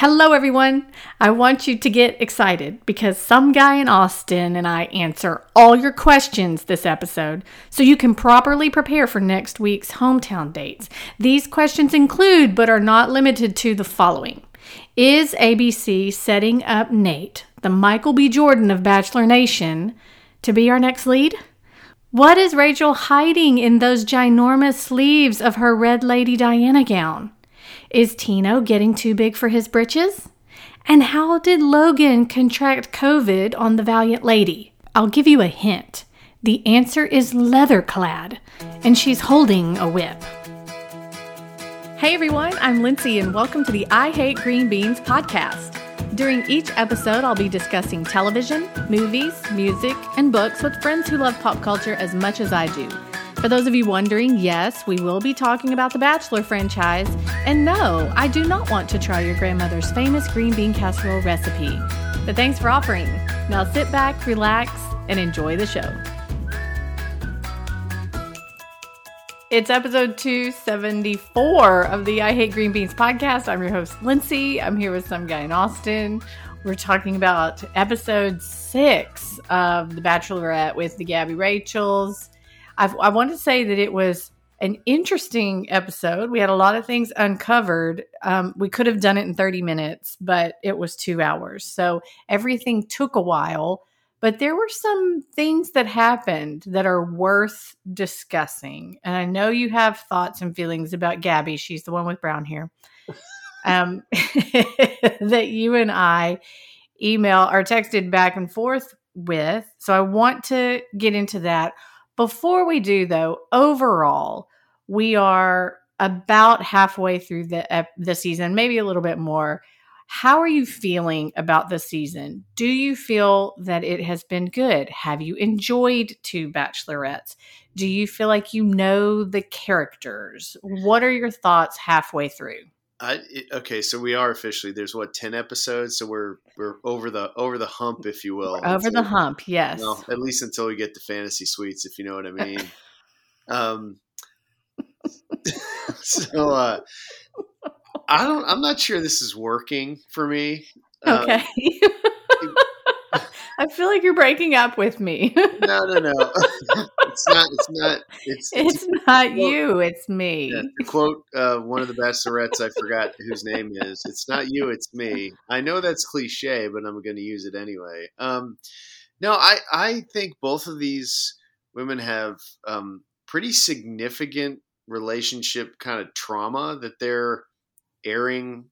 Hello, everyone. I want you to get excited because some guy in Austin and I answer all your questions this episode so you can properly prepare for next week's hometown dates. These questions include, but are not limited to, the following Is ABC setting up Nate, the Michael B. Jordan of Bachelor Nation, to be our next lead? What is Rachel hiding in those ginormous sleeves of her Red Lady Diana gown? Is Tino getting too big for his britches? And how did Logan contract COVID on the Valiant Lady? I'll give you a hint. The answer is leather clad, and she's holding a whip. Hey everyone, I'm Lindsay, and welcome to the I Hate Green Beans podcast. During each episode, I'll be discussing television, movies, music, and books with friends who love pop culture as much as I do. For those of you wondering, yes, we will be talking about the Bachelor franchise. And no, I do not want to try your grandmother's famous green bean casserole recipe. But thanks for offering. Now sit back, relax, and enjoy the show. It's episode 274 of the I Hate Green Beans podcast. I'm your host, Lindsay. I'm here with some guy in Austin. We're talking about episode six of The Bachelorette with the Gabby Rachels. I've, I want to say that it was an interesting episode. We had a lot of things uncovered. Um, we could have done it in 30 minutes, but it was two hours. So everything took a while. But there were some things that happened that are worth discussing. And I know you have thoughts and feelings about Gabby. She's the one with brown hair. Um, that you and I email or texted back and forth with. So I want to get into that. Before we do, though, overall, we are about halfway through the the season, maybe a little bit more. How are you feeling about the season? Do you feel that it has been good? Have you enjoyed two bachelorettes? Do you feel like you know the characters? What are your thoughts halfway through? I it, okay, so we are officially there's what ten episodes, so we're we're over the over the hump, if you will. Over until, the hump, yes. Well, at least until we get to fantasy suites, if you know what I mean. um. so uh, I don't. I'm not sure this is working for me. Um, okay. Um, I feel like you're breaking up with me. no, no, no. It's not. It's not. It's, it's, it's not you. It's me. Yeah, quote uh, one of the bachelorettes, I forgot whose name is. It's not you. It's me. I know that's cliche, but I'm going to use it anyway. Um, no, I I think both of these women have um, pretty significant relationship kind of trauma that they're airing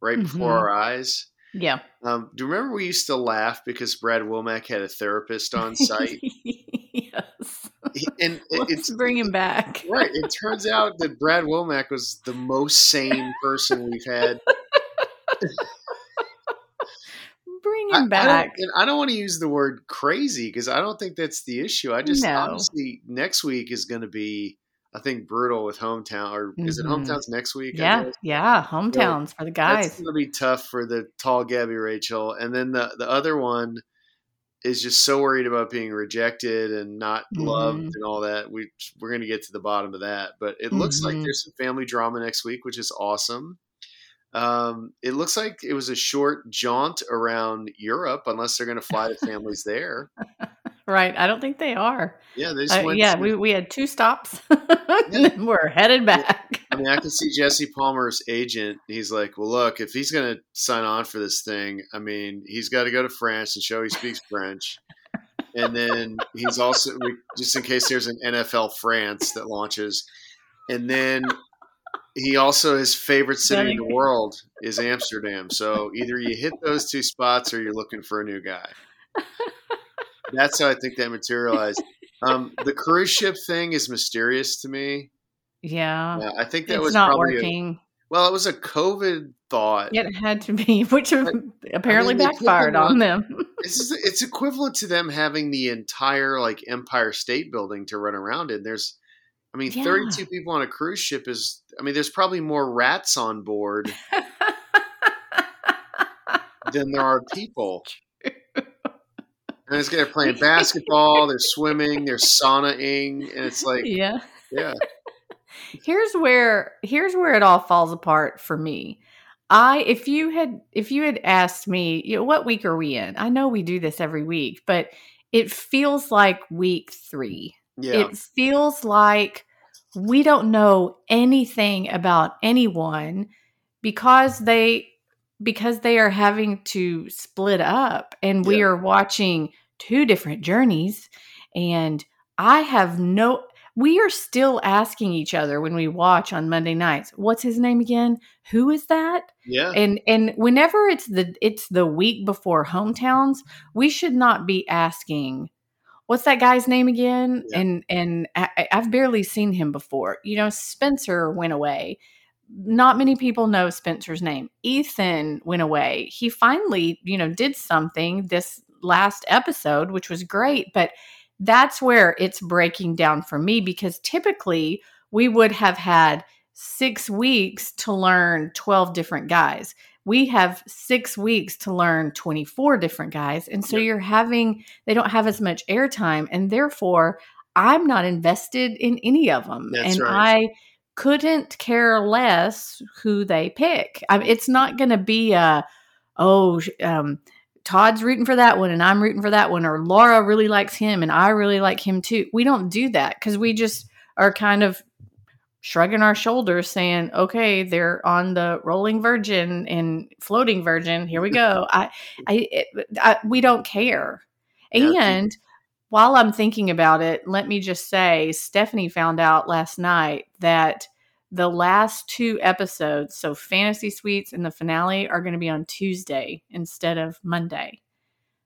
right mm-hmm. before our eyes. Yeah. Um, do you remember we used to laugh because Brad Womack had a therapist on site? and it's bring him back. right. It turns out that Brad Womack was the most sane person we've had. bring him I, back. I don't, and I don't want to use the word crazy because I don't think that's the issue. I just no. honestly next week is going to be I think brutal with hometown or mm-hmm. is it mm-hmm. hometowns next week? Yeah, yeah, hometowns so for the guys. It's gonna be tough for the tall Gabby Rachel, and then the the other one is just so worried about being rejected and not loved mm-hmm. and all that. We we're gonna get to the bottom of that, but it looks mm-hmm. like there's some family drama next week, which is awesome. Um, it looks like it was a short jaunt around Europe, unless they're going to fly the families there. right. I don't think they are. Yeah, they uh, yeah. To, we, we had two stops, and then we're headed back. I mean, I can see Jesse Palmer's agent. He's like, "Well, look, if he's going to sign on for this thing, I mean, he's got to go to France and show he speaks French." and then he's also just in case there's an NFL France that launches, and then he also his favorite city in the world is Amsterdam. So either you hit those two spots or you're looking for a new guy. That's how I think that materialized. Um, the cruise ship thing is mysterious to me. Yeah, yeah I think that it's was not working. A, well, it was a COVID thought. It had to be, which apparently I mean, backfired on them. it's, it's equivalent to them having the entire like Empire State Building to run around in. There's I mean, yeah. 32 people on a cruise ship is, I mean, there's probably more rats on board than there are people. And it's they're playing basketball, they're swimming, they're saunaing, and it's like, yeah, yeah. here's where here's where it all falls apart for me. I if you had if you had asked me, you know, what week are we in? I know we do this every week, but it feels like week 3. Yeah. It feels like we don't know anything about anyone because they because they are having to split up and we are watching two different journeys and I have no we are still asking each other when we watch on Monday nights, what's his name again? Who is that? yeah. And and whenever it's the it's the week before hometowns, we should not be asking what's that guy's name again? Yeah. And and I, I- I've barely seen him before. You know, Spencer went away. Not many people know Spencer's name. Ethan went away. He finally, you know, did something this last episode, which was great, but that's where it's breaking down for me because typically we would have had six weeks to learn 12 different guys. We have six weeks to learn 24 different guys. And so you're having, they don't have as much airtime. And therefore, I'm not invested in any of them. That's and right. I couldn't care less who they pick. I mean, it's not going to be a, oh, um, Todd's rooting for that one and I'm rooting for that one, or Laura really likes him and I really like him too. We don't do that because we just are kind of shrugging our shoulders saying, okay, they're on the rolling virgin and floating virgin. Here we go. I, I, it, I we don't care. And while I'm thinking about it, let me just say Stephanie found out last night that the last two episodes, so Fantasy Suites and the finale, are going to be on Tuesday instead of Monday.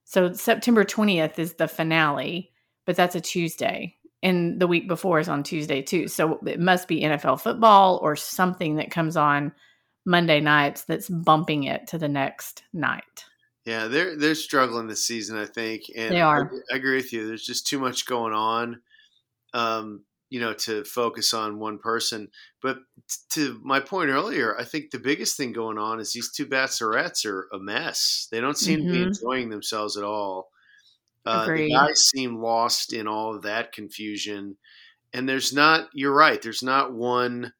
So September 20th is the finale, but that's a Tuesday. And the week before is on Tuesday too. So it must be NFL football or something that comes on Monday nights that's bumping it to the next night. Yeah, they're they're struggling this season, I think, and They are. I, I agree with you. There's just too much going on, um, you know, to focus on one person. But t- to my point earlier, I think the biggest thing going on is these two bachelorettes are a mess. They don't seem to be Mhm. enjoying themselves at all. Uh, the guys seem lost in all of that confusion, and there's not. You're right. There's not one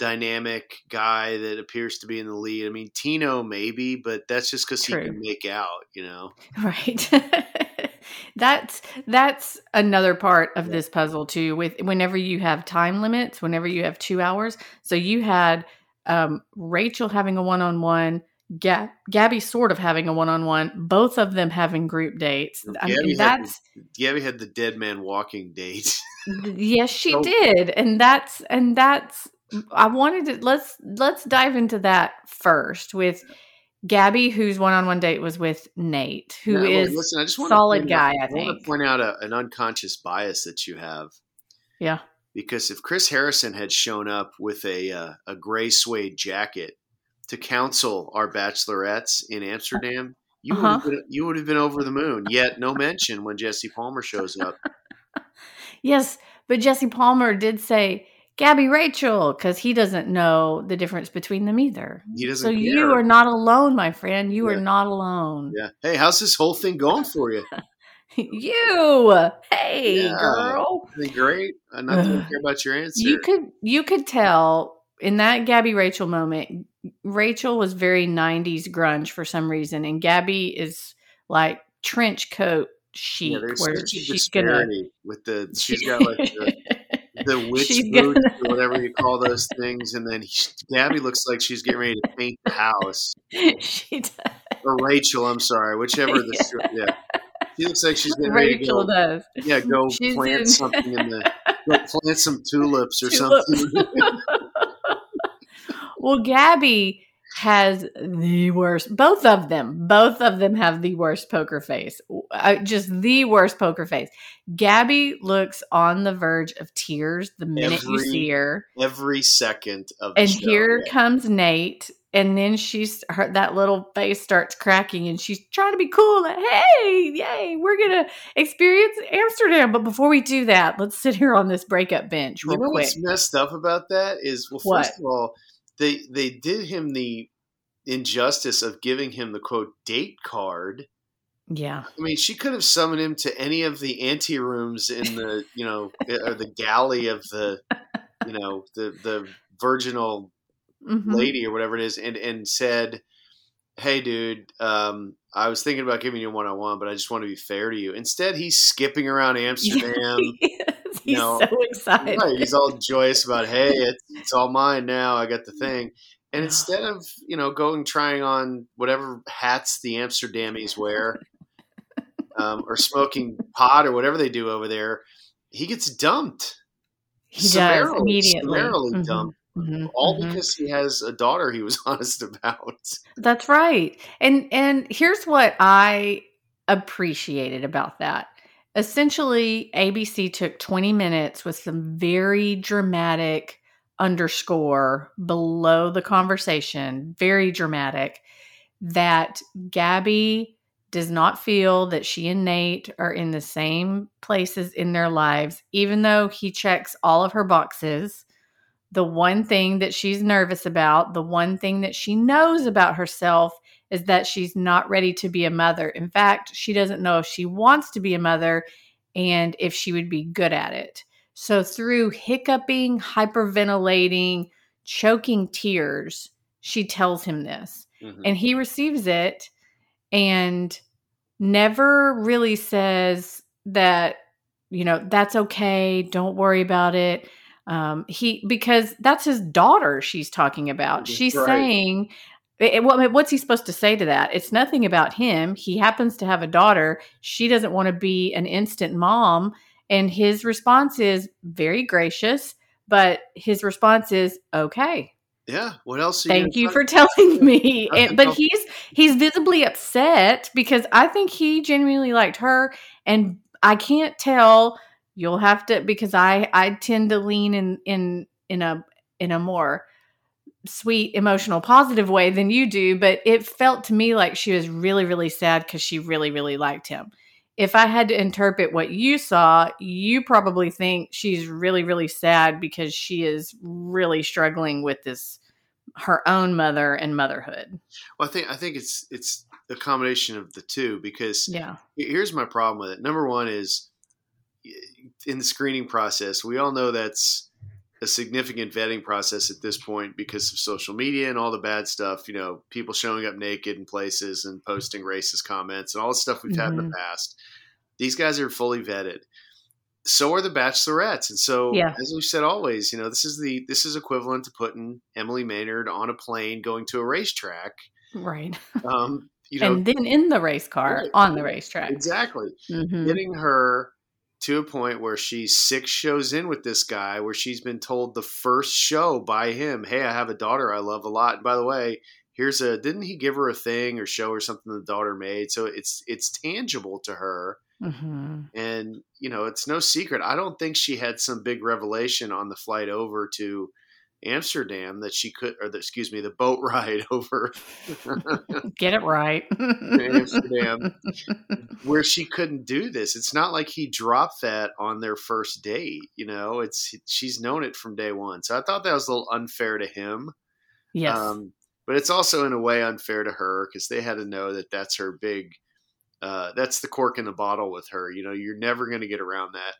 dynamic guy that appears to be in the lead. I mean, Tino maybe, but that's just because he can make out, you know. Right. that's that's another part of Yeah. this puzzle too. With whenever you have time limits, whenever you have two hours. So you had um, Rachel having a one on one, Gabby sort of having a one on one, both of them having group dates. I Gabby mean, had that's Gabby had the dead man walking date. yes, she So- did, and that's and that's. I wanted to let's let's dive into that first with Gabby, whose one on one date was with Nate, who Now, is listen, I just want solid guy, Out, I want to point out a, an unconscious bias that you have yeah. because if Chris Harrison had shown up with a uh, a gray suede jacket to counsel our bachelorettes in Amsterdam, you would Uh-huh. been, you would have been over the moon. Yet no mention when Jesse Palmer shows up. Yes, but Jesse Palmer did say Gabby Rachel because he doesn't know the difference between them either. He doesn't. So care. you are not alone, my friend. You Yeah. are not alone. Yeah. Hey, how's this whole thing going for you? you, hey Yeah. girl, great? I'm not going to care about your answer. you could you could tell in that Gabby Rachel moment. Rachel was very '90s grunge for some reason, and Gabby is like trench coat chic, yeah, there's where such a she's gonna. disparity with the. She's got like the, the witch She's boots gonna- or whatever you call those things, and then he, Gabby looks like she's getting ready to paint the house. she does. Or Rachel, I'm sorry, whichever the yeah. She looks like she's getting ready to Rachel go. does. Yeah, go She's plant in- something in the go plant some tulips or Tulips. something. well, Gabby has the worst. Both of them, both of them have the worst poker face. Uh, just the worst poker face. Gabby looks on the verge of tears the minute you see her, Every second of and show, here yeah. comes Nate. And then she's her that little face starts cracking, and she's trying to be cool. Like, hey, yay, we're gonna experience Amsterdam. But before we do that, let's sit here on this breakup bench You know quick. what's messed up about that is well, What? first of all, they they did him the injustice of giving him the quote date card. Yeah, I mean, she could have summoned him to any of the ante rooms in the you know or the galley of the you know the the virginal Mhm. lady or whatever it is, and and said, "Hey, dude, um, I was thinking about giving you one on one, but I just want to be fair to you." Instead, he's skipping around Amsterdam. Yes, he's No. so excited. Right, he's all joyous about, "Hey, it's, it's all mine now. I got the thing." And instead of you know going trying on whatever hats the Amsterdamies wear, um, or smoking pot or whatever they do over there, he gets dumped. he does immediately. summarily Mhm, dumped. mhm, all mhm. because he has a daughter he was honest about. That's right. And and here's what I appreciated about that. Essentially, ABC took 20 minutes with some very dramatic underscore below the conversation, very dramatic, that Gabby does not feel that she and Nate are in the same places in their lives, even though he checks all of her boxes the one thing that she's nervous about, the one thing that she knows about herself is that she's not ready to be a mother. In fact, she doesn't know if she wants to be a mother and if she would be good at it. So, through hiccuping, hyperventilating, choking tears, she tells him this. Mhm. And he receives it and never really says that, you know, that's okay. Don't worry about it um he because that's his daughter she's talking about she's right. saying it- what, what's he supposed to say to that it's nothing about him he happens to have a daughter she doesn't want to be an instant mom and his response is very gracious but his response is okay yeah. What else? You thank gonna you for telling me and, but he's he's visibly upset because i think he genuinely liked her and i can't tell you'll have to because i i tend to lean in in in a in a more sweet emotional positive way than you do but it felt to me like she was really really sad because she really really liked him if i had to interpret what you saw you probably think she's really really sad because she is really struggling with this her own mother and motherhood Well, I think I think it's it's a combination of the two because yeah here's my problem with it. Number one is in the screening process, we all know that's a significant vetting process at this point because of social media and all the bad stuff. You know, people showing up naked in places and posting racist comments and all the stuff we've had in the past. These guys are fully vetted. So are the bachelorettes, and so Yeah. as we've said always, you know, this is the this is equivalent to putting Emily Maynard on a plane going to a racetrack. right Um, you know, and then in the race car Right. on the racetrack exactly Mhm. getting her to a point where she's six shows in with this guy where she's been told the first show by him hey i have a daughter i love a lot. And by the way here's a didn't he give her a thing or show her something the daughter made? So it's it's tangible to her. Mhm. and you know it's no secret i don't think she had some big revelation on the flight over to amsterdam that she could or the, excuse me the boat ride over get it right amsterdam where she couldn't do this. It's not like he dropped that on their first date. You know, it's she's known it from day one. So I thought that was a little unfair to him. yes Um, but it's also in a way unfair to her because they had to know that that's her big. Uh, that's the cork in the bottle with her. You know, you're never going to get around that.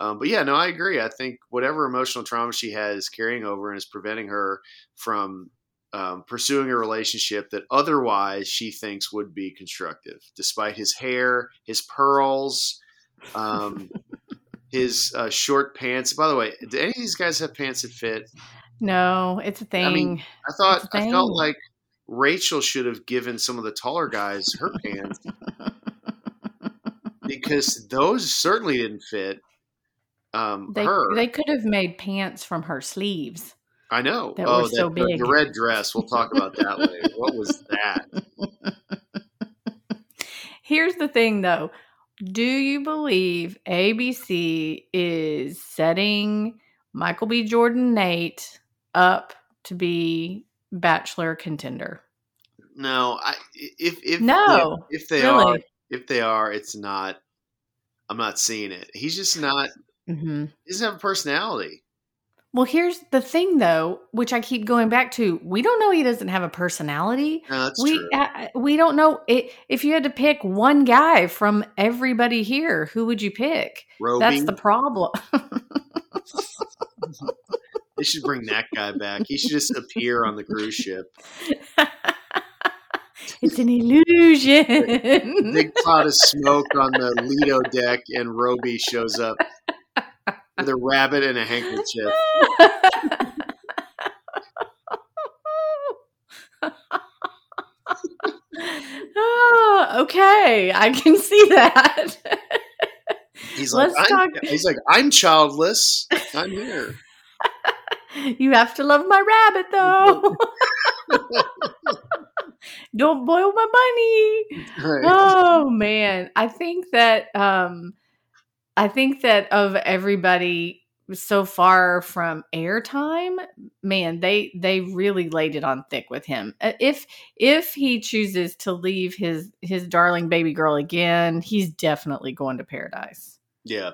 Um, but yeah, no, I agree. I think whatever emotional trauma she has is carrying over and is preventing her from um, pursuing a relationship that otherwise she thinks would be constructive, despite his hair, his pearls, um, his uh, short pants. By the way, do any of these guys have pants that fit? no it's a thing I mean, I thought I felt like Rachel should have given some of the taller guys her pants because those certainly didn't fit um, they, her. they could have made pants from her sleeves I know. that oh, were so that, the- big. The red dress. We'll talk about that later. What was that? Here's the thing though. Do you believe ABC is setting Michael B. Jordan Nate up to be bachelor contender? No, I if if No, if, if they really. are if they are, it's not. I'm not seeing it. He's just not. Hmm He doesn't have a personality. Well, here's the thing though, which I keep going back to. We don't know he doesn't have a personality. No, we uh, we don't know it, if you had to pick one guy from everybody here, who would you pick? Roby. That's the problem. They should bring that guy back. He should just appear on the cruise ship. it's an illusion. Big cloud of smoke on the Lido deck, and Roby shows up with a rabbit and a handkerchief. oh, okay, I can see that. He's like, Let's I'm, talk- he's like, I'm childless. I'm here. You have to love my rabbit, though. Don't boil my bunny. Right. Oh man, I think that um, I think that of everybody so far from airtime, man, they they really laid it on thick with him. Uh, If if he chooses to leave his his darling baby girl again, he's definitely going to paradise. Yeah.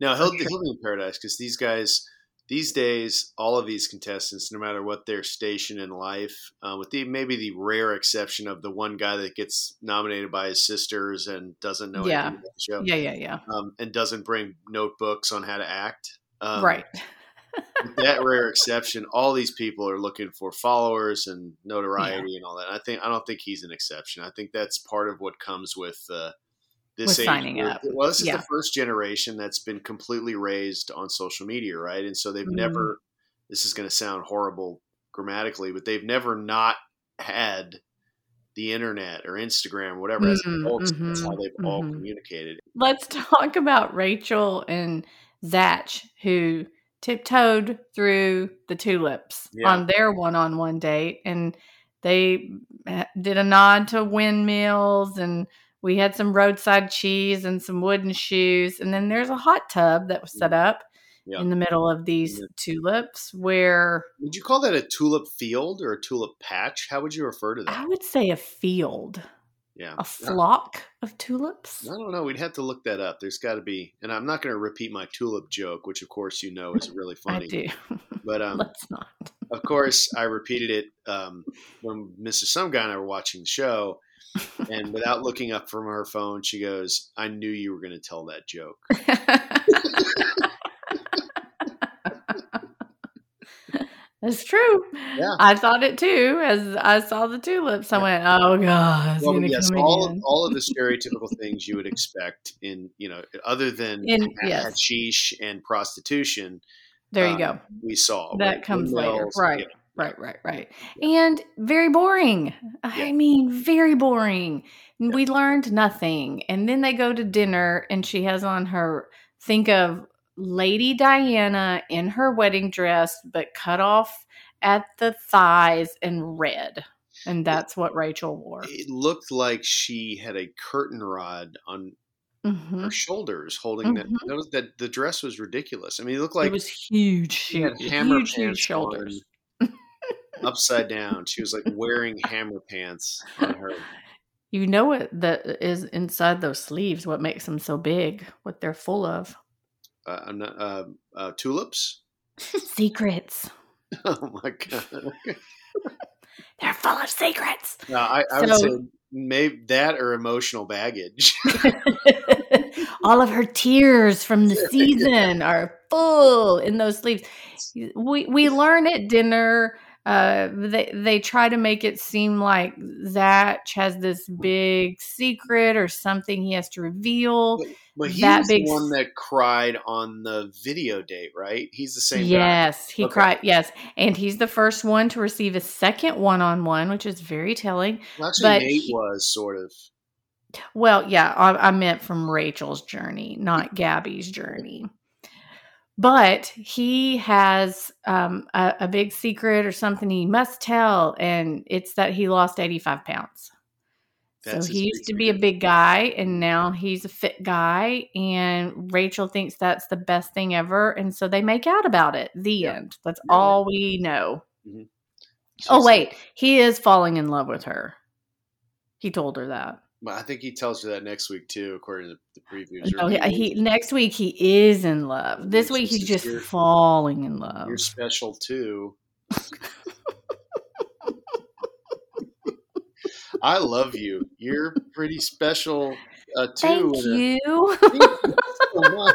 Now he'll, he'll be in paradise because these guys, these days, all of these contestants, no matter what their station in life, uh, with the maybe the rare exception of the one guy that gets nominated by his sisters and doesn't know Yeah. anything about the show, Yeah, yeah, yeah. um, and doesn't bring notebooks on how to act. Um, right. that rare exception, all these people are looking for followers and notoriety and all that. I think I don't think he's an exception. I think that's part of what comes with uh, this age signing group. up. Well, this is Yeah. the first generation that's been completely raised on social media, right? And so they've Mhm. never. This is going to sound horrible grammatically, but they've never not had the internet or Instagram or whatever as Mm, adults. That's how mhm, they've all mhm. communicated. Let's talk about Rachel and Zach, who tiptoed through the tulips Yeah. on their one-on-one date, and they eh, did a nod to windmills, and we had some roadside cheese and some wooden shoes, and then there's a hot tub that was set up Mm. Yeah. in the middle of these Yeah. tulips, where Would you call that a tulip field or a tulip patch? How would you refer to that? I would say a field, Yeah, a flock of tulips. I don't know. We'd have to look that up. There's got to be, and I'm not going to repeat my tulip joke, which of course you know is really funny. I do. But um, Let's not. of course, I repeated it um, when Mrs. Some Guy and I were watching the show, and without looking up from her phone, she goes, "I knew you were going to tell that joke." That's true. Yeah. I thought it too as I saw the tulips. I went, "Oh God, Well, yes, all of, all of the stereotypical things you would expect in you know, other than In- yes. hashish and prostitution, there you um, go. we saw That right? comes later, right? yeah. Right, right, right. And very boring. I mean, very boring. And We learned nothing. And then they go to dinner, and she has on her think of Lady Diana in her wedding dress, but cut off at the thighs and red. And that's what Rachel wore. It looked like she had a curtain rod on Mhm. her shoulders holding that. Mhm. That was that the dress was ridiculous. I mean, it looked like it was huge, she had huge, hammer huge, huge shoulders. Upside down. She was like wearing hammer pants on her. You know what that is inside those sleeves? What makes them so big? What they're full of? Uh, I'm not, uh, uh, tulips. Secrets. Oh my god! They're full of secrets. No, I, I would say maybe that or emotional baggage. All of her tears from the season are full in those sleeves. We we learn at dinner. Uh, they they try to make it seem like Zach has this big secret or something he has to reveal. but he That big the one that cried on the video date, right? He's the same. guy. Yes, he Okay. cried. Yes, and he's the first one to receive a second one-on-one, which is very telling. Well, actually, but Nate he- was sort of. Well, yeah, I, I meant from Rachel's journey, not Gabby's journey. But he has um, a, a big secret or something he must tell, and it's that he lost 85 pounds. That's so he used to be a big guy, and now he's a fit guy. And Rachel thinks that's the best thing ever, and so they make out about it. The Yeah. end. That's Yeah. all we know. She's Oh wait, he is falling in love with her. He told her that. I think he tells her that next week too, according to the previews. No, he, he next week he is in love. This week he's just your- falling in love. You're special too. I love you. You're pretty special uh, too. Thank uh, you. you so.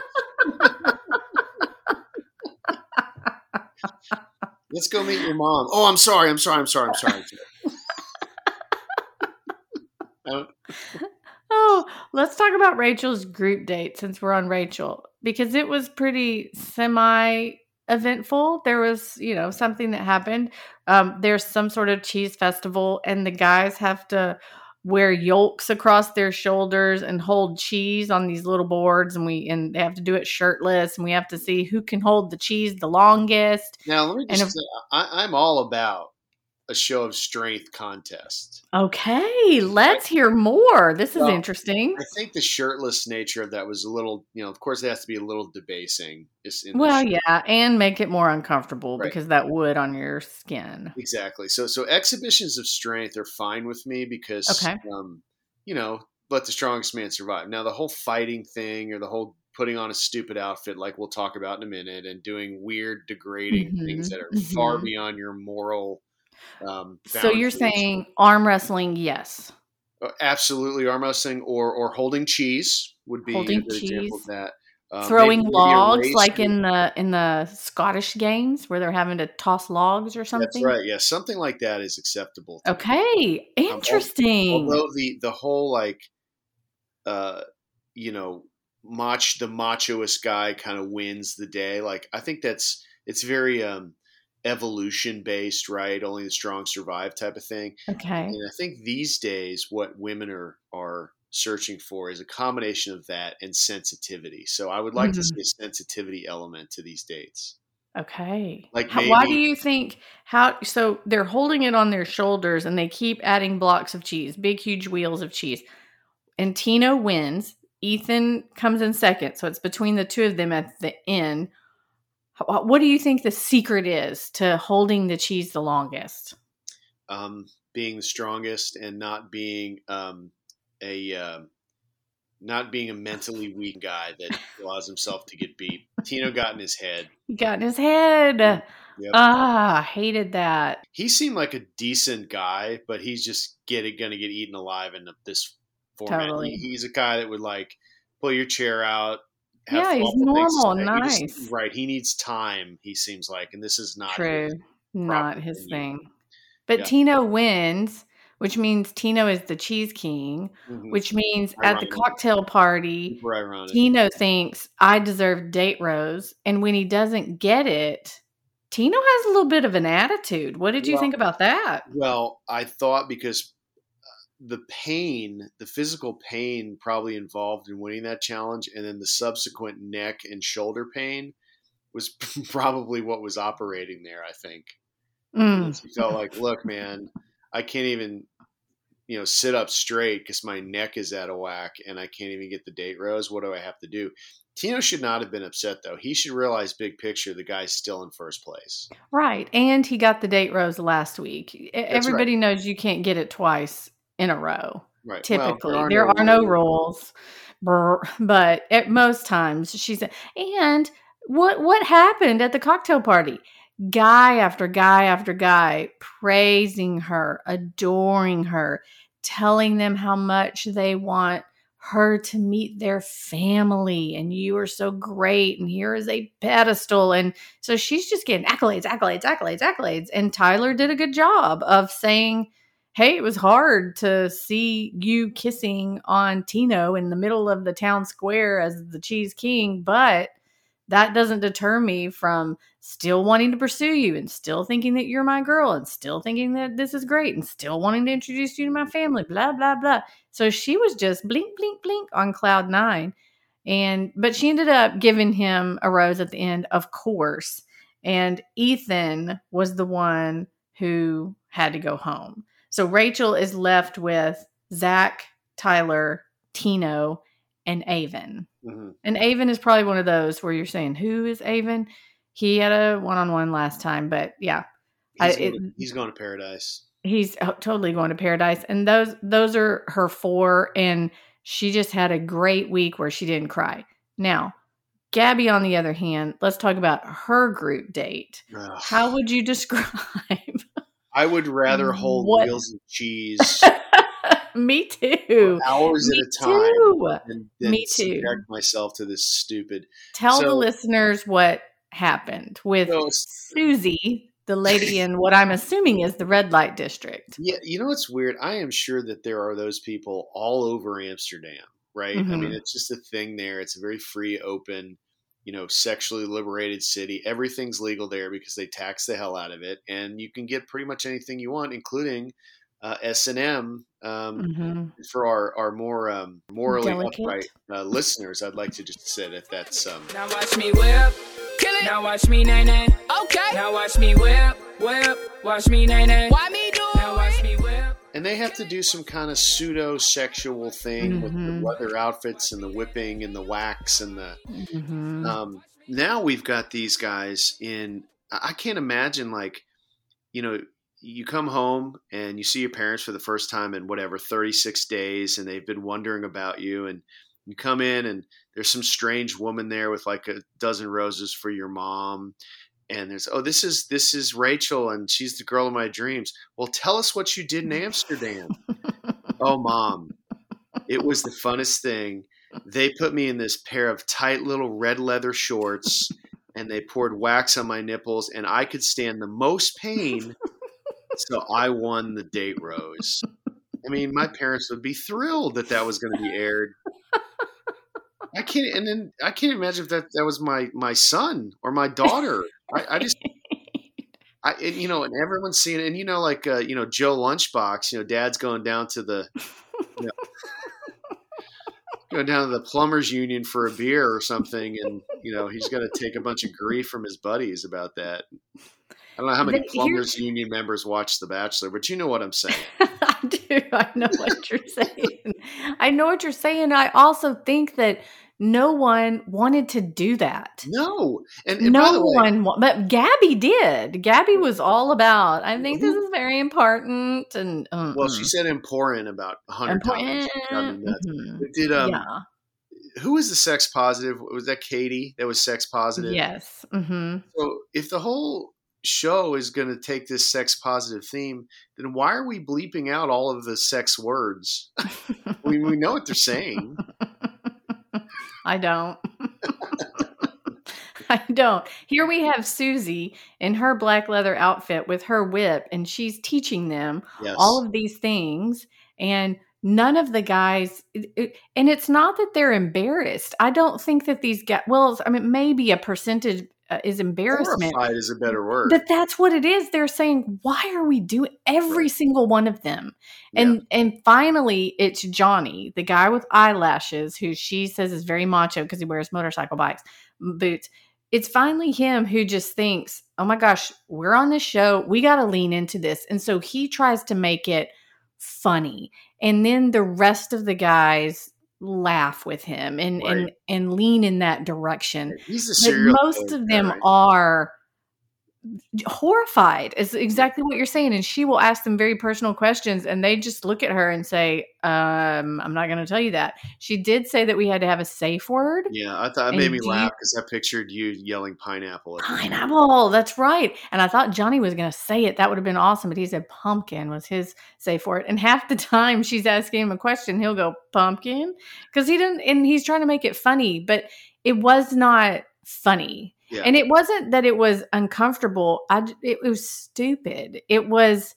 Let's go meet your mom. Oh, I'm sorry. I'm sorry. I'm sorry. I'm sorry. oh, let's talk about Rachel's group date since we're on Rachel because it was pretty semi eventful. There was, you know, something that happened. Um, there's some sort of cheese festival, and the guys have to wear yolks across their shoulders and hold cheese on these little boards and we and they have to do it shirtless and we have to see who can hold the cheese the longest now let me just And if- say I, i'm all about a show of strength contest okay let's hear more this is Well, interesting i think the shirtless nature of that was a little you know of course it has to be a little debasing in well yeah and make it more uncomfortable Right. because that wood on your skin Exactly. So so exhibitions of strength are fine with me because Okay. um, you know, let the strongest man survive. Now the whole fighting thing or the whole putting on a stupid outfit like we'll talk about in a minute and doing weird degrading things Mhm, that are far mhm. beyond your moral um so you're saying arm wrestling yes Uh, absolutely arm wrestling or or holding cheese would be Holding a good example of cheese. that. Um, throwing maybe- maybe logs like in the in the scottish games where they're having to toss logs or something That's right. Yeah, something like that is acceptable. Okay, al- interesting. although the the whole like uh you know mach the machoist guy kind of wins the day like i think that's it's very um evolution based right only the strong survive type of thing okay, and i think these days what women are are searching for is a combination of that and sensitivity so i would like to Mhm. see a sensitivity element to these dates okay. like How- why do you think how? So they're holding it on their shoulders and they keep adding blocks of cheese, big huge wheels of cheese. And Tino wins. Ethan comes in second, so it's between the two of them at the end. What do you think the secret is to holding the cheese the longest? um, being the strongest and not being um, a um not being a mentally weak guy that allows himself to get beat. Tino got in his head. He got in his head. Yep. Ah, hated that. he seemed like a decent guy, but he's just getting going to get eaten alive in this format. Totally. He- he's a guy that would like pull your chair out. Yeah, he's thoughtful things to normal, say. He just- nice. right. He needs time. He seems like, and this is not True. his. Not his thing. But Yeah. Tino wins, which means Tino is the cheese king, Mhm. which means at the cocktail party, Tino thinks I deserve date rose. And when he doesn't get it, Tino has a little bit of an attitude. What did you Well- think about that? Well, I thought because the pain, the physical pain probably involved in winning that challenge, and then the subsequent neck and shoulder pain was probably what was operating there, I think. Mm, He felt like, look, man, I can't even, you know, sit up straight because my neck is out of whack and I can't even get the date rose. What do I have to do? Tino should not have been upset though. He should realize big picture the guy's still in first place. right. And he got the date rose last week. Right. Everybody knows you can't get it twice in a row. Right. Well, typically there are no rules but at most times she's and what what happened at the cocktail party guy after guy after guy praising her adoring her telling them how much they want her to meet their family and you are so great and here is a pedestal and so she's just getting accolades accolades accolades accolades and tyler did a good job of saying hey, it was hard to see you kissing on Tino in the middle of the town square as the cheese king, but that doesn't deter me from still wanting to pursue you and still thinking that you're my girl and still thinking that this is great and still wanting to introduce you to my family, blah, blah, blah. So she was just blink, blink, blink on cloud nine. And, but she ended up giving him a rose at the end, of course. And Ethan was the one who had to go home. So Rachel is left with Zach, Tyler, Tino, and Aven. Mhm. And Aven is probably one of those where you're saying, who is Aven? He had a one on one last time, but yeah, I- He's, it- going, he's going to paradise. he's uh, totally going to paradise. And those those are her four, and she just had a great week where she didn't cry. Now, Gabby, on the other hand, let's talk about her group date. Ugh. How would you describe? I would rather hold What- wheels of cheese Me too. hours Me at a time too. than, than Me too. subject myself to this stupid. Tell the listeners what happened with So, Susie, the lady in what I'm assuming is the red light district. Yeah, you know what's weird? I am sure that there are those people all over Amsterdam, right? Mm-hmm. I mean, it's just a thing there. It's a very free, open, you know, sexually liberated city. Everything's legal there because they tax the hell out of it, and you can get pretty much anything you want, including uh, S and M. Um, mm-hmm. For our our more um, morally Delicate. upright uh, listeners, I'd like to just say that that's. Um, now watch me whip. Kill it. Now watch me nay nay. Okay. Now watch me whip, whip. Watch me nay nay. Why me And they have to do some kind of pseudo sexual thing mm-hmm. with the mm-hmm. leather outfits and the whipping and the wax and the. Mm-hmm. Um, now we've got these guys in. I can't imagine like, you know, you come home and you see your parents for the first time in whatever 36 days and they've been wondering about you and you come in and there's some strange woman there with like a dozen roses for your mom and there's oh this is this is Rachel and she's the girl of my dreams. Well, tell us what you did in Amsterdam. oh, mom, it was the funnest thing. They put me in this pair of tight little red leather shorts and they poured wax on my nipples and I could stand the most pain. So I won the date rose. I mean, my parents would be thrilled that that was going to be aired. I can't, and then I can't imagine if that that was my my son or my daughter. I, I just, I and, you know, and everyone's seeing it, and you know, like uh, you know, Joe Lunchbox, you know, Dad's going down to the, you know, going down to the plumbers union for a beer or something, and you know, he's going to take a bunch of grief from his buddies about that. I don't know how many but plumbers union members watch The Bachelor, but you know what I'm saying. I do. I know what you're saying. I know what you're saying. I also think that no one wanted to do that. No, and, and no way, one. But Gabby did. Gabby was all about. I think this is very important. And well, she said important about a hundred times. Mm-hmm. Did um, yeah. Who was the sex positive? Was that Katie? That was sex positive. Yes. Mm-hmm. So if the whole show is going to take this sex positive theme, then why are we bleeping out all of the sex words? we, we know what they're saying. I don't. I don't. Here we have Susie in her black leather outfit with her whip, and she's teaching them yes. all of these things. And none of the guys, and it's not that they're embarrassed. I don't think that these guys, well, I mean, maybe a percentage uh, is embarrassment. Horrified is a better word. But that's what it is. They're saying, "Why are we doing every right. single one of them?" And yeah. and finally, it's Johnny, the guy with eyelashes, who she says is very macho because he wears motorcycle bikes boots. It's finally him who just thinks, "Oh my gosh, we're on this show. We got to lean into this." And so he tries to make it funny. And then the rest of the guys laugh with him and right. and and lean in that direction. He's a serial most of them are horrified is exactly what you're saying and she will ask them very personal questions and they just look at her and say um, i'm not going to tell you that. She did say that we had to have a safe word. Yeah i thought it made me laugh because i pictured you yelling pineapple pineapple that's right and i thought johnny was going to say it that would have been awesome but he said pumpkin was his safe word and half the time she's asking him a question he'll go pumpkin? Because he didn't and he's trying to make it funny but it was not funny yeah. And it wasn't that it was uncomfortable. I it was stupid. It was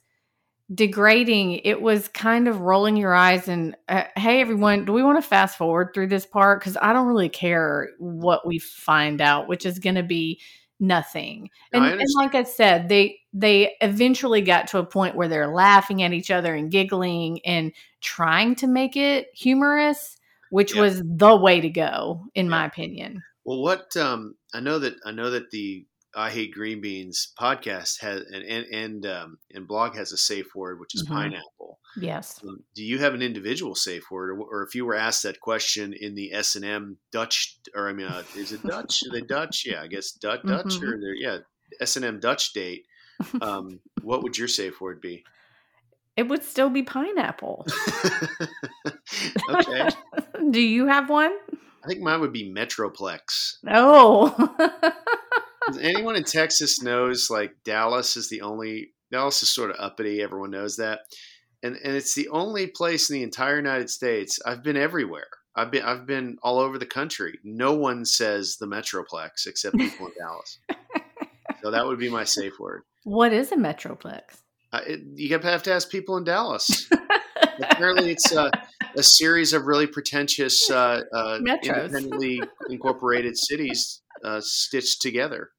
degrading. It was kind of rolling your eyes and uh, hey everyone, do we want to fast forward through this part cuz I don't really care what we find out, which is going to be nothing. And, and, like I said, they they eventually got to a point where they're laughing at each other and giggling and trying to make it humorous, which yeah. was the way to go in yeah. my opinion. Well, what um, I know that I know that the I hate green beans podcast has and and and, um, and blog has a safe word which is mm-hmm. pineapple. Yes. Um, do you have an individual safe word, or, or, if you were asked that question in the S and M Dutch, or I mean, uh, is it Dutch? Are they Dutch? Yeah, I guess Dutch, Dutch, mm-hmm. or they're, yeah, S and M Dutch date. Um, what would your safe word be? It would still be pineapple. okay. do you have one? I think mine would be Metroplex. Oh. anyone in Texas knows like Dallas is the only Dallas is sort of uppity. Everyone knows that, and and it's the only place in the entire United States. I've been everywhere. I've been I've been all over the country. No one says the Metroplex except people in Dallas. So that would be my safe word. What is a metroplex? Uh, it, you have to ask people in Dallas. Apparently, it's uh, a series of really pretentious, uh, uh, independently incorporated cities uh, stitched together.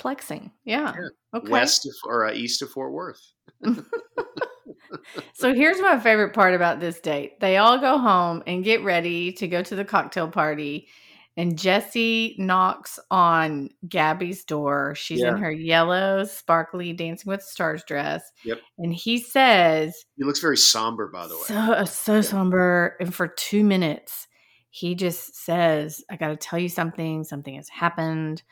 Plexing, yeah. yeah. Okay. West of, or uh, east of Fort Worth. so here's my favorite part about this date. They all go home and get ready to go to the cocktail party and Jesse knocks on Gabby's door. She's yeah. in her yellow, sparkly Dancing with Stars dress. Yep. And he says, He looks very somber, by the way. So, uh, so yeah. somber. And for two minutes, he just says, I got to tell you something. Something has happened.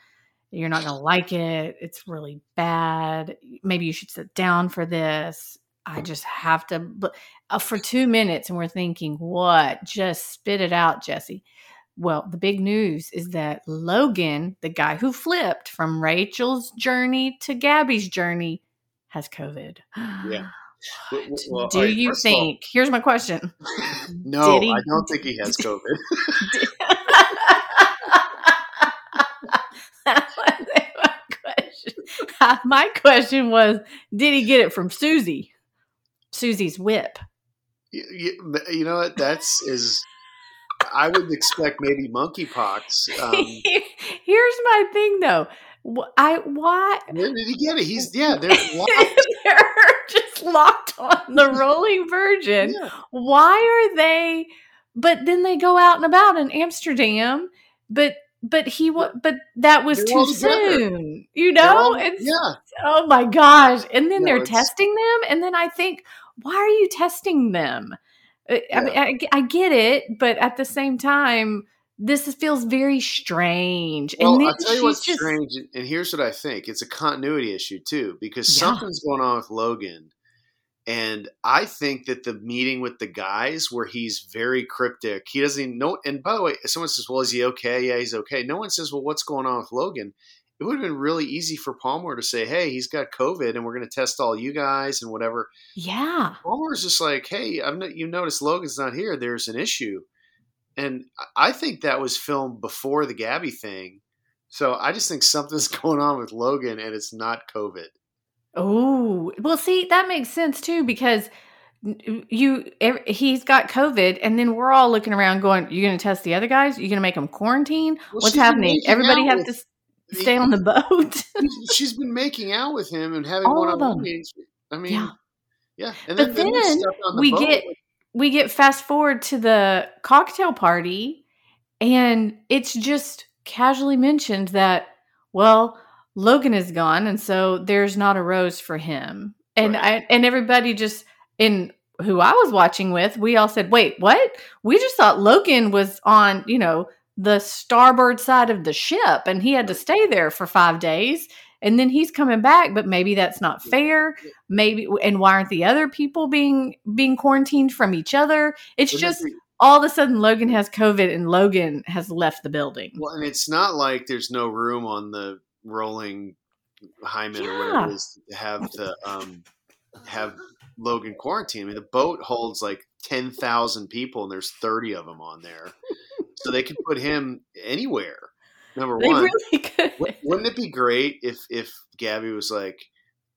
You're not going to like it. It's really bad. Maybe you should sit down for this. I just have to. Uh, for two minutes, and we're thinking, what? Just spit it out, Jesse. Well, the big news is that Logan, the guy who flipped from Rachel's journey to Gabby's journey, has COVID. Yeah. Well, Do right, you think? All, here's my question. no, he, I don't think he has COVID. my question was Did he get it from Susie? Susie's whip. You, you know what? That's is I would expect maybe monkeypox. Um, Here's my thing, though. I why? Where did he get it? He's yeah. They're locked. they're just locked on the Rolling Virgin. Yeah. Why are they? But then they go out and about in Amsterdam. But but he? But that was they're too soon. You know? All, yeah. Oh my gosh! And then no, they're testing them, and then I think, why are you testing them? Uh, I, mean, I, I, get it, but at the same time, this feels very strange. Well, and I'll tell you what's just... strange, and here's what I think: it's a continuity issue too, because yeah. something's going on with Logan, and I think that the meeting with the guys, where he's very cryptic, he doesn't even know. And by the way, someone says, "Well, is he okay?" Yeah, he's okay. No one says, "Well, what's going on with Logan?" It would have been really easy for Palmer to say, "Hey, he's got COVID, and we're going to test all you guys and whatever." Yeah, Palmer's just like, "Hey, I've no, you noticed Logan's not here. There's an issue," and I think that was filmed before the Gabby thing. So I just think something's going on with Logan, and it's not COVID. Oh, well, see, that makes sense too because you he's got covid and then we're all looking around going you're going to test the other guys you're going to make them quarantine well, what's happening everybody have with, to stay on the boat. she's been making out with him and having All one-on-one meetings. I mean, yeah. yeah. And then, but then, then the we boat. get we get fast forward to the cocktail party, and it's just casually mentioned that well, Logan is gone, and so there's not a rose for him. And right. I and everybody just in who I was watching with, we all said, "Wait, what? We just thought Logan was on, you know, the starboard side of the ship and he had to stay there for five days and then he's coming back but maybe that's not fair. Maybe and why aren't the other people being being quarantined from each other? It's just all of a sudden logan has covid and logan has left the building. Well and it's not like there's no room on the rolling hyman yeah. or whatever it is to have the um have logan quarantine i mean the boat holds like 10,000 people and there's 30 of them on there so they could put him anywhere. Number they one, really could. wouldn't it be great if if Gabby was like,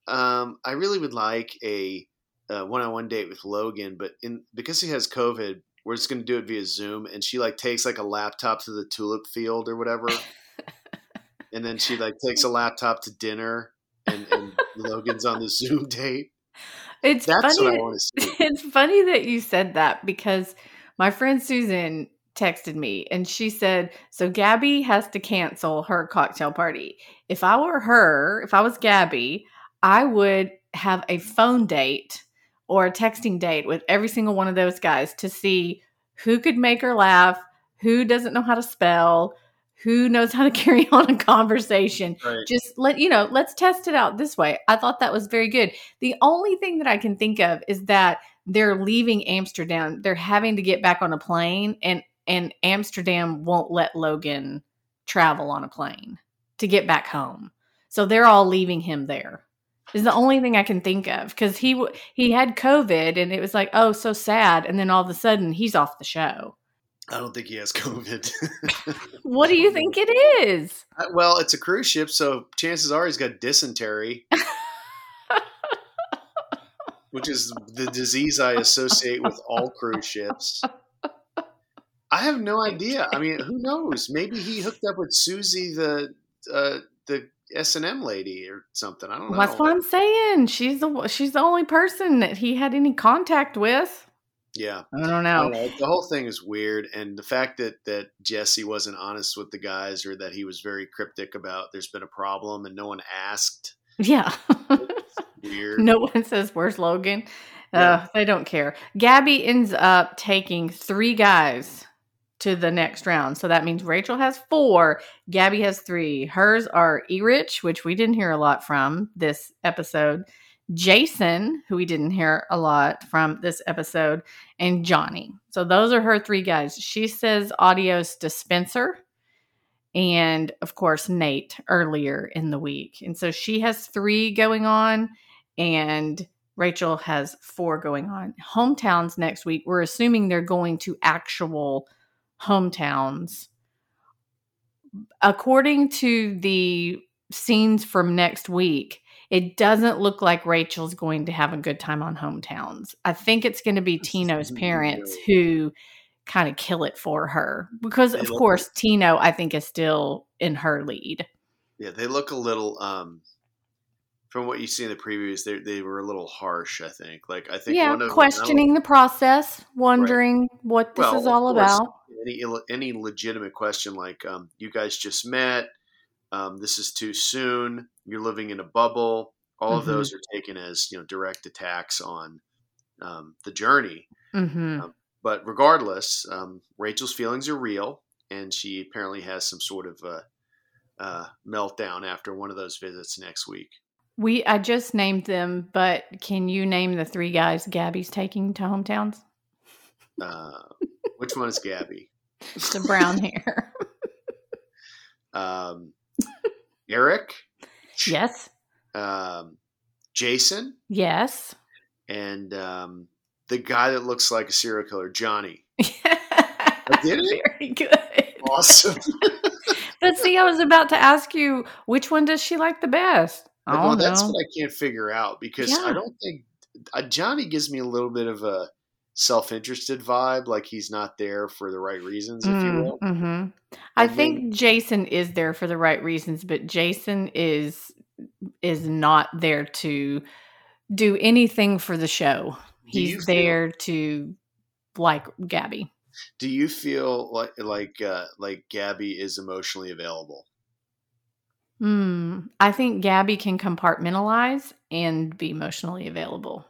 um, I really would like a, a one-on-one date with Logan, but in because he has COVID, we're just going to do it via Zoom, and she like takes like a laptop to the tulip field or whatever, and then she like takes a laptop to dinner, and, and Logan's on the Zoom date. It's That's funny. It's funny that you said that because my friend Susan texted me and she said, So Gabby has to cancel her cocktail party. If I were her, if I was Gabby, I would have a phone date or a texting date with every single one of those guys to see who could make her laugh, who doesn't know how to spell, who knows how to carry on a conversation. Right. Just let you know, let's test it out this way. I thought that was very good. The only thing that I can think of is that they're leaving Amsterdam. They're having to get back on a plane and and Amsterdam won't let Logan travel on a plane to get back home. So they're all leaving him there. Is the only thing I can think of because he he had COVID and it was like oh so sad and then all of a sudden he's off the show. I don't think he has COVID. what do you think it is? Uh, well, it's a cruise ship, so chances are he's got dysentery. which is the disease I associate with all cruise ships. I have no idea. I mean, who knows? Maybe he hooked up with Susie, the uh, the S and M lady, or something. I don't know. That's what I'm saying. She's the she's the only person that he had any contact with. Yeah, I don't know. I don't know. The whole thing is weird, and the fact that that Jesse wasn't honest with the guys, or that he was very cryptic about there's been a problem and no one asked. Yeah, Weird. no one says where's Logan. Yeah. Uh, they don't care. Gabby ends up taking three guys to the next round. So that means Rachel has four, Gabby has three. Hers are Erich, which we didn't hear a lot from this episode, Jason, who we didn't hear a lot from this episode, and Johnny. So those are her three guys. She says adios to Spencer and, of course, Nate earlier in the week. And so she has three going on, and Rachel has four going on. Hometowns next week, we're assuming they're going to actual hometowns. According to the scenes from next week, it doesn't look like Rachel's going to have a good time on hometowns. I think it's going to be Tino's parents who kind of kill it for her because, They of course, Tino, I think, is still in her lead. Yeah, they look a little. um From what you see in the previews, they they were a little harsh. I think. Like I think yeah, one of questioning the process, wondering what this Well, is all course. about. any any legitimate question like um, you guys just met um, this is too soon you're living in a bubble all of Mhm. those are taken as you know direct attacks on um, the journey hmm but regardless um, rachel's feelings are real and she apparently has some sort of uh, uh, meltdown after one of those visits next week We I just named them, but can you name the three guys Gabby's taking to hometowns? uh, which one is gabby The brown hair. um, eric yes. um, jason Yes. and um, the guy that looks like a serial killer, Johnny. I did it? Very good. Awesome. But see, I was about to ask you which one does she like the best? I well, don't that's know. what I can't figure out because Yeah. I don't think uh, Johnny gives me a little bit of a self-interested vibe, like he's not there for the right reasons, if you will. hmm I think Jason is there for the right reasons, but Jason is is not there to do anything for the show. He's feel- there to like Gabby. Do you feel like like uh, like Gabby is emotionally available? Hmm. I think Gabby can compartmentalize and be emotionally available.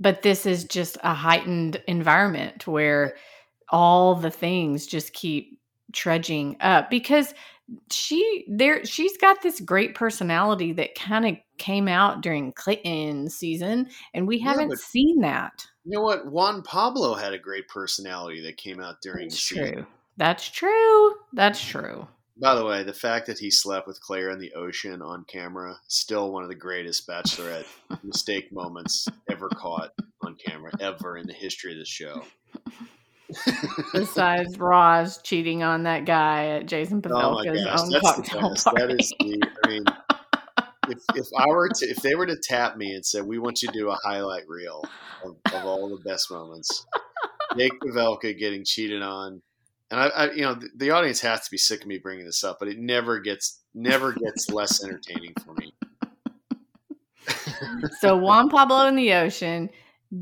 But this is just a heightened environment where all the things just keep trudging up because she there she's got this great personality that kind of came out during Clayton season and we Yeah, haven't seen that. You know what? Juan Pablo had a great personality that came out during That's true. That's true. That's true. By the way, the fact that he slept with Clare in the ocean on camera still one of the greatest bachelorette mistake moments ever caught on camera ever in the history of the show. Besides Roz cheating on that guy at Jason Oh Pavelka's gosh, own that's the cocktail best. party. That is the. I mean, if, if I were to, if they were to tap me and said, "We want you to do a highlight reel of, of all the best moments," Jake Pavelka getting cheated on, and I, I, you know, the, the audience has to be sick of me bringing this up, but it never gets, never gets less entertaining for me. so Juan Pablo in the ocean,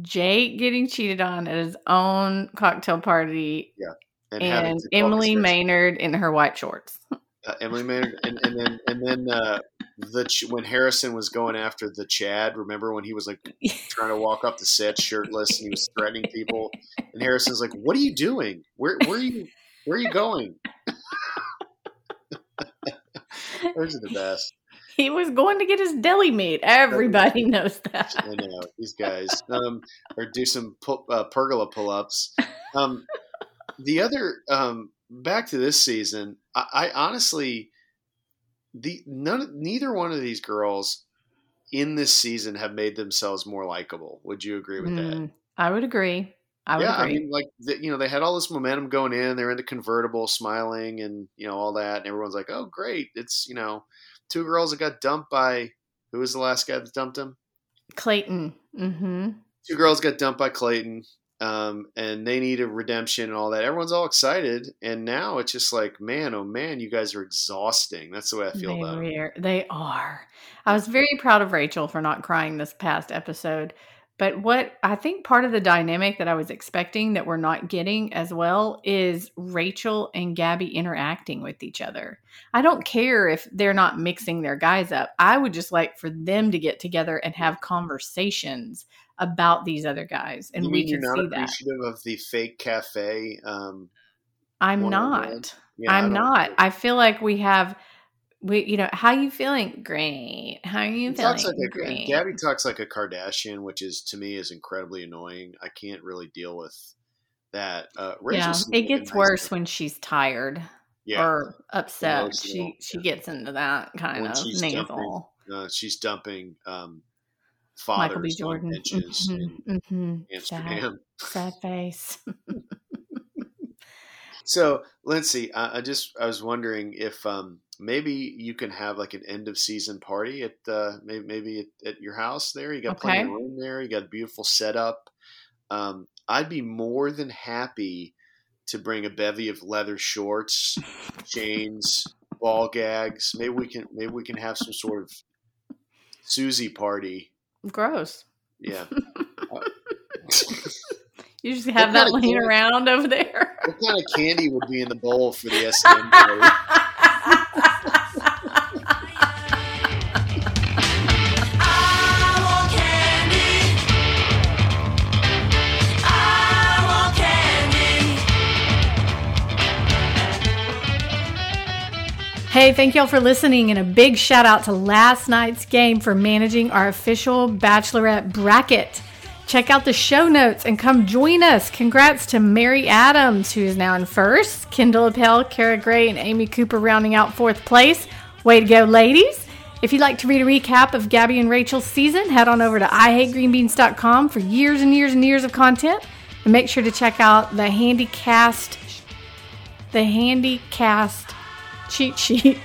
Jake getting cheated on at his own cocktail party, having and call Emily Maynard in her white shorts. uh, Emily Maynard, and, and then and then uh, the when Harrison was going after the Chad. Remember when he was like trying to walk off the set shirtless and he was threatening people, and Harrison's like, "What are you doing? Where where are you where are you going?" Those are the best. He was going to get his deli meat. Everybody knows that. I know these guys. Um, or do some uh, pergola pull-ups. Um, the other um, back to this season, I, I honestly, the none, neither one of these girls in this season have made themselves more likable. Would you agree with that? Mm, I would agree. I would yeah, agree. I mean, like the, you know, they had all this momentum going in. They're in the convertible, smiling, and you know all that, and everyone's like, "Oh, great!" It's you know, two girls that got dumped by who was the last guy that dumped him? Clayton. Mm-hmm. Two girls got dumped by Clayton, um, and they need a redemption and all that. Everyone's all excited, and now it's just like, man, oh man, you guys are exhausting. That's the way I feel They, about it. they are. I was very proud of Rachel for not crying this past episode. But what I think part of the dynamic that I was expecting that we're not getting as well is Rachel and Gabby interacting with each other. I don't care if they're not mixing their guys up. I would just like for them to get together and have conversations about these other guys. And you we can see that. appreciative of the fake cafe? Um, I'm not. yeah, I I'm don't- not. I feel like we have we you know, how you feeling? Great. How are you He feeling? like a, Great. Gabby talks like a Kardashian, which is to me is incredibly annoying. I can't really deal with that. Uh, yeah, it gets worse when she's tired Yeah, or upset. Emotional, She she gets into that kind When of she's nasal. uh, she's dumping um, Michael B. Jordan. benches in hmm hmm Sad, sad face. So, Lindsay, I, I just I was wondering if um, maybe you can have like an end of season party at uh, maybe maybe at, at your house there. You got plenty of room there. You got a beautiful setup. Um, I'd be more than happy to bring a bevy of leather shorts, chains, ball gags. Maybe we can maybe we can have some sort of Susie party. Gross. Yeah. You just have What that laying around over there. what kind of candy would be in the bowl for the S Hey, thank y'all for listening, and a big shout out to last night's game for managing our official Bachelorette bracket. Check out the show notes and come join us. Congrats to Mary Adams, who is now in first, Kendall Appel, Kara Gray, and Amy Cooper rounding out fourth place. Way to go, ladies! If you'd like to read a recap of Gabby and Rachel's season, head on over to IHateGreenBeans.com for years and years and years of content. And make sure to check out the Handycast, the Handycast cheat sheet,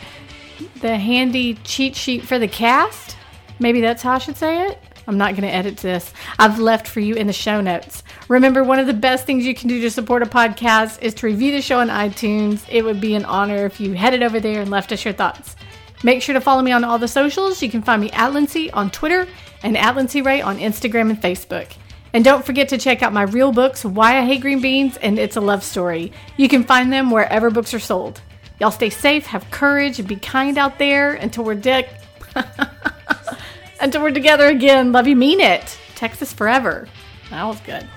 the handy cheat sheet for the cast. Maybe that's how I should say it. I'm not going to edit this. I've left for you in the show notes. Remember, one of the best things you can do to support a podcast is to review the show on iTunes. It would be an honor if you headed over there and left us your thoughts. Make sure to follow me on all the socials. You can find me at Lindsay on Twitter and at Lindsay Ray on Instagram and Facebook. And don't forget to check out my real books, Why I Hate Green Beans and It's a Love Story. You can find them wherever books are sold. Y'all stay safe, have courage, and be kind out there until we're de- until we're together again. Love you, mean it. Texas forever. That was good.